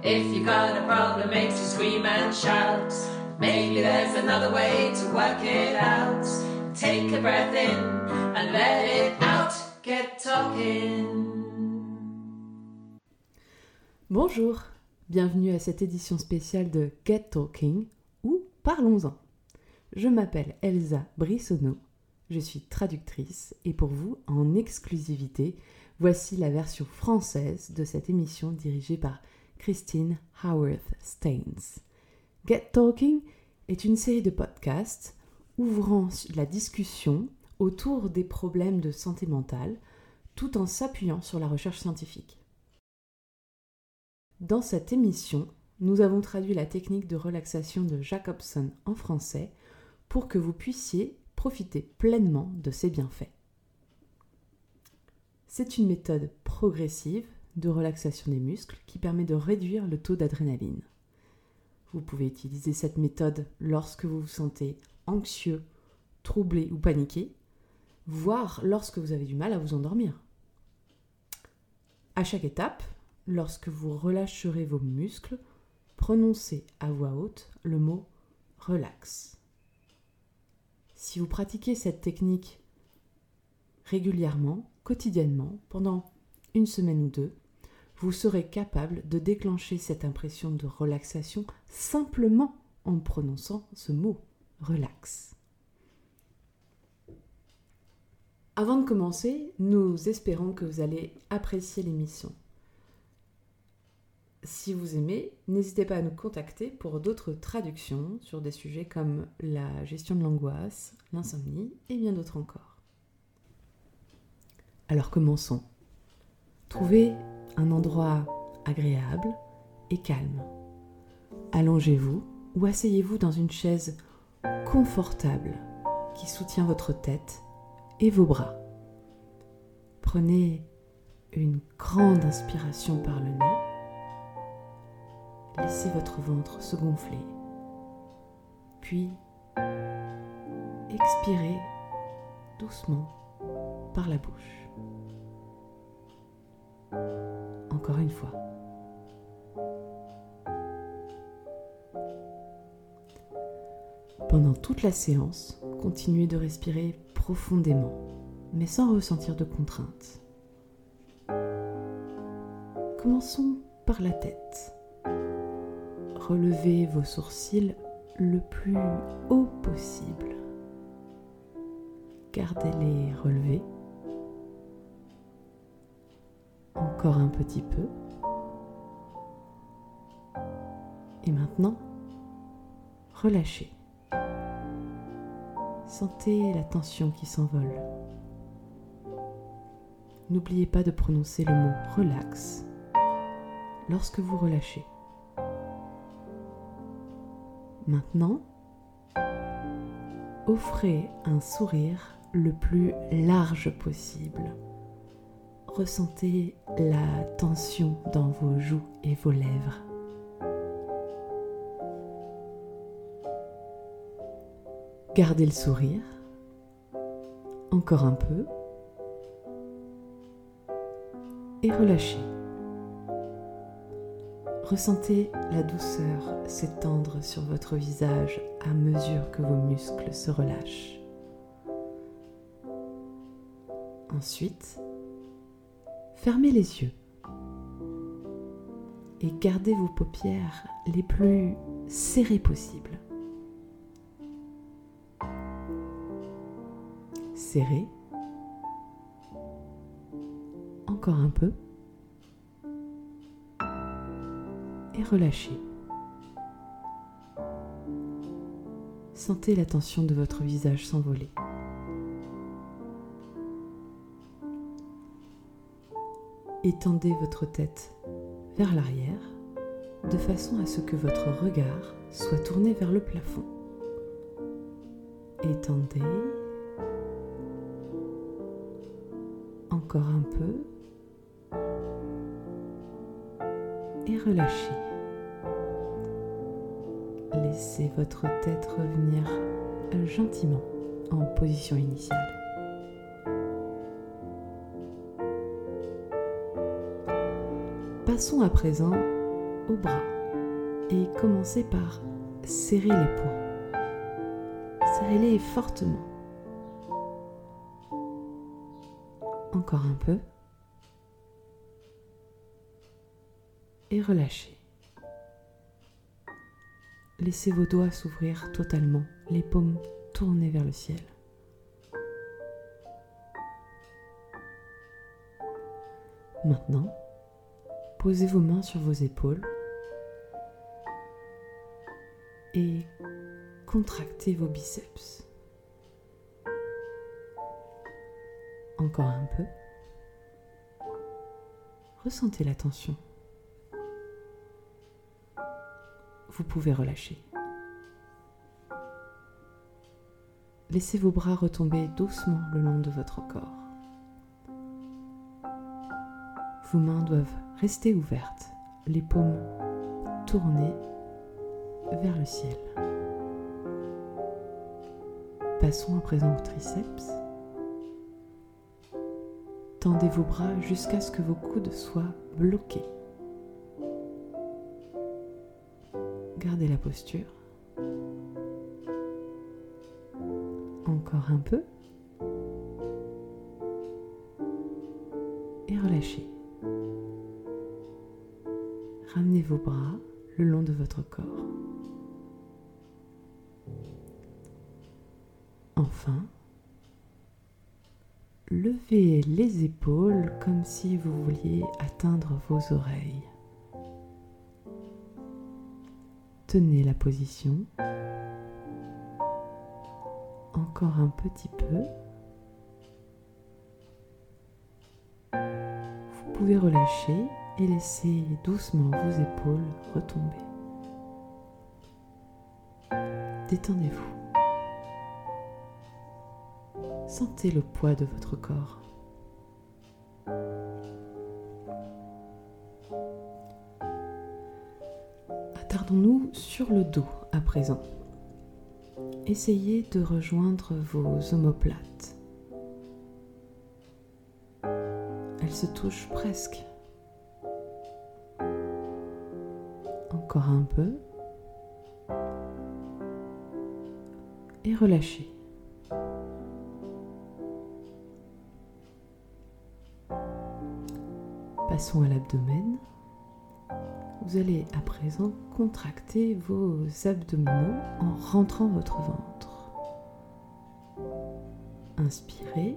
If you got a problem, makes you scream and shout. Maybe there's another way to work it out. Take a breath in and let it out. Get talking. Bonjour, bienvenue à cette édition spéciale de Get Talking ou Parlons-en. Je m'appelle Elsa Brissonneau, je suis traductrice et pour vous, en exclusivité, voici la version française de cette émission dirigée par Christine Howarth Staines. Get Talking est une série de podcasts ouvrant la discussion autour des problèmes de santé mentale tout en s'appuyant sur la recherche scientifique. Dans cette émission, nous avons traduit la technique de relaxation de Jacobson en français pour que vous puissiez profiter pleinement de ses bienfaits. C'est une méthode progressive de relaxation des muscles qui permet de réduire le taux d'adrénaline. Vous pouvez utiliser cette méthode lorsque vous vous sentez anxieux, troublé ou paniqué, voire lorsque vous avez du mal à vous endormir. À chaque étape, lorsque vous relâcherez vos muscles, prononcez à voix haute le mot relax. Si vous pratiquez cette technique régulièrement, quotidiennement, pendant une semaine ou deux, vous serez capable de déclencher cette impression de relaxation simplement en prononçant ce mot relax. Avant de commencer, nous espérons que vous allez apprécier l'émission. Si vous aimez, n'hésitez pas à nous contacter pour d'autres traductions sur des sujets comme la gestion de l'angoisse, l'insomnie et bien d'autres encore. Alors commençons. Trouvez un endroit agréable et calme. Allongez-vous ou asseyez-vous dans une chaise confortable qui soutient votre tête et vos bras. Prenez une grande inspiration par le nez. Laissez votre ventre se gonfler. Puis expirez doucement par la bouche. Une fois. Pendant toute la séance, continuez de respirer profondément, mais sans ressentir de contrainte. Commençons par la tête. Relevez vos sourcils le plus haut possible. Gardez-les relevés encore un petit peu. Et maintenant, relâchez. Sentez la tension qui s'envole. N'oubliez pas de prononcer le mot relax lorsque vous relâchez. Maintenant, offrez un sourire le plus large possible ressentez la tension dans vos joues et vos lèvres. Gardez le sourire. Encore un peu. Et relâchez. Ressentez la douceur s'étendre sur votre visage à mesure que vos muscles se relâchent. Ensuite, Fermez les yeux et gardez vos paupières les plus serrées possibles. Serrez. Encore un peu. Et relâchez. Sentez la tension de votre visage s'envoler. Étendez votre tête vers l'arrière de façon à ce que votre regard soit tourné vers le plafond. Étendez. Encore un peu. Et relâchez. Laissez votre tête revenir gentiment en position initiale. Passons à présent aux bras et commencez par serrer les poings. Serrez-les fortement. Encore un peu. Et relâchez. Laissez vos doigts s'ouvrir totalement, les paumes tournées vers le ciel. Maintenant, posez vos mains sur vos épaules et contractez vos biceps. Encore un peu. Ressentez la tension. Vous pouvez relâcher. Laissez vos bras retomber doucement le long de votre corps. Vos mains doivent rester ouvertes, les paumes tournées vers le ciel. Passons à présent au triceps. Tendez vos bras jusqu'à ce que vos coudes soient bloqués. Gardez la posture. Encore un peu. Et relâchez. Ramenez vos bras le long de votre corps. Enfin, levez les épaules comme si vous vouliez atteindre vos oreilles. Tenez la position. Encore un petit peu. Vous pouvez relâcher et laissez doucement vos épaules retomber. Détendez-vous. Sentez le poids de votre corps. Attardons-nous sur le dos à présent. Essayez de rejoindre vos omoplates. Elles se touchent presque. Encore un peu. Et relâchez. Passons à l'abdomen. Vous allez à présent contracter vos abdominaux en rentrant votre ventre. Inspirez.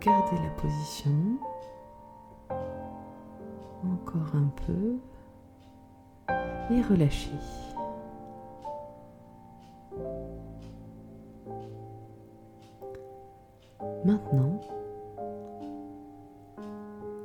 Gardez la position. Encore un peu. Et relâchez. Maintenant,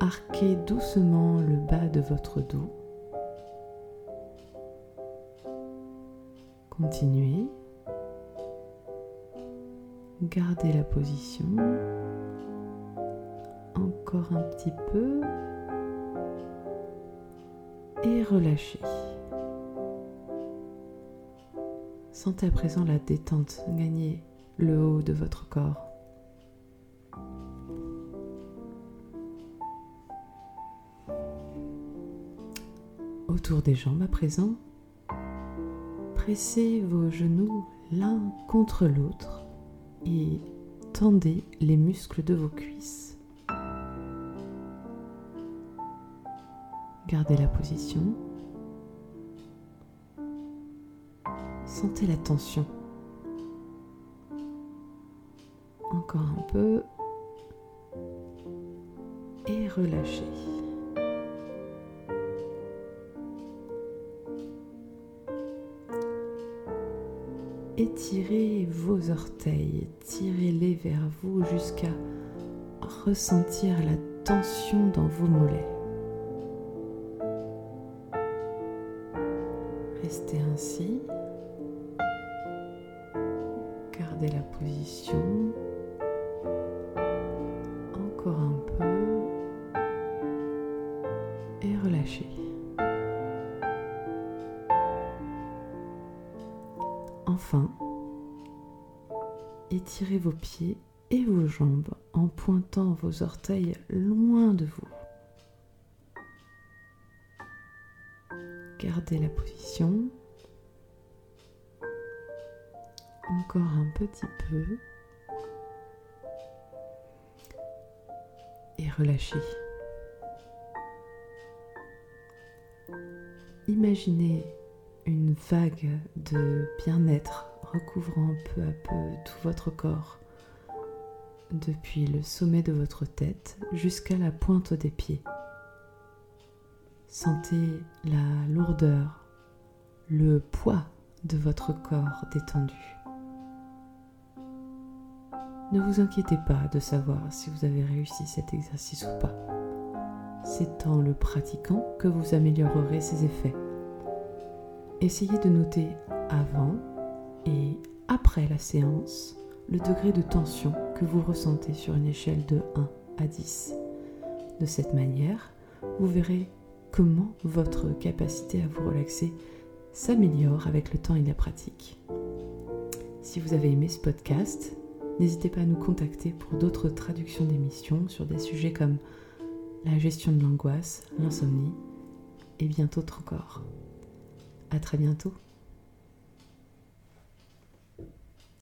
arquez doucement le bas de votre dos. Continuez. Gardez la position. Encore un petit peu. Et relâchez. Sentez à présent la détente gagner le haut de votre corps. autour des jambes à présent. Pressez vos genoux l'un contre l'autre et tendez les muscles de vos cuisses. Gardez la position. Sentez la tension. Encore un peu. Et relâchez. Étirez vos orteils, tirez-les vers vous jusqu'à ressentir la tension dans vos mollets. Gardez la position. Encore un peu. Et relâchez. Enfin, étirez vos pieds et vos jambes en pointant vos orteils loin de vous. Gardez la position. Encore un petit peu. Et relâchez. Imaginez une vague de bien-être recouvrant peu à peu tout votre corps, depuis le sommet de votre tête jusqu'à la pointe des pieds. Sentez la lourdeur, le poids de votre corps détendu. Ne vous inquiétez pas de savoir si vous avez réussi cet exercice ou pas. C'est en le pratiquant que vous améliorerez ses effets. Essayez de noter avant et après la séance le degré de tension que vous ressentez sur une échelle de 1 à 10. De cette manière, vous verrez comment votre capacité à vous relaxer s'améliore avec le temps et la pratique. Si vous avez aimé ce podcast, n'hésitez pas à nous contacter pour d'autres traductions d'émissions sur des sujets comme la gestion de l'angoisse, l'insomnie et bien d'autres encore. À très bientôt.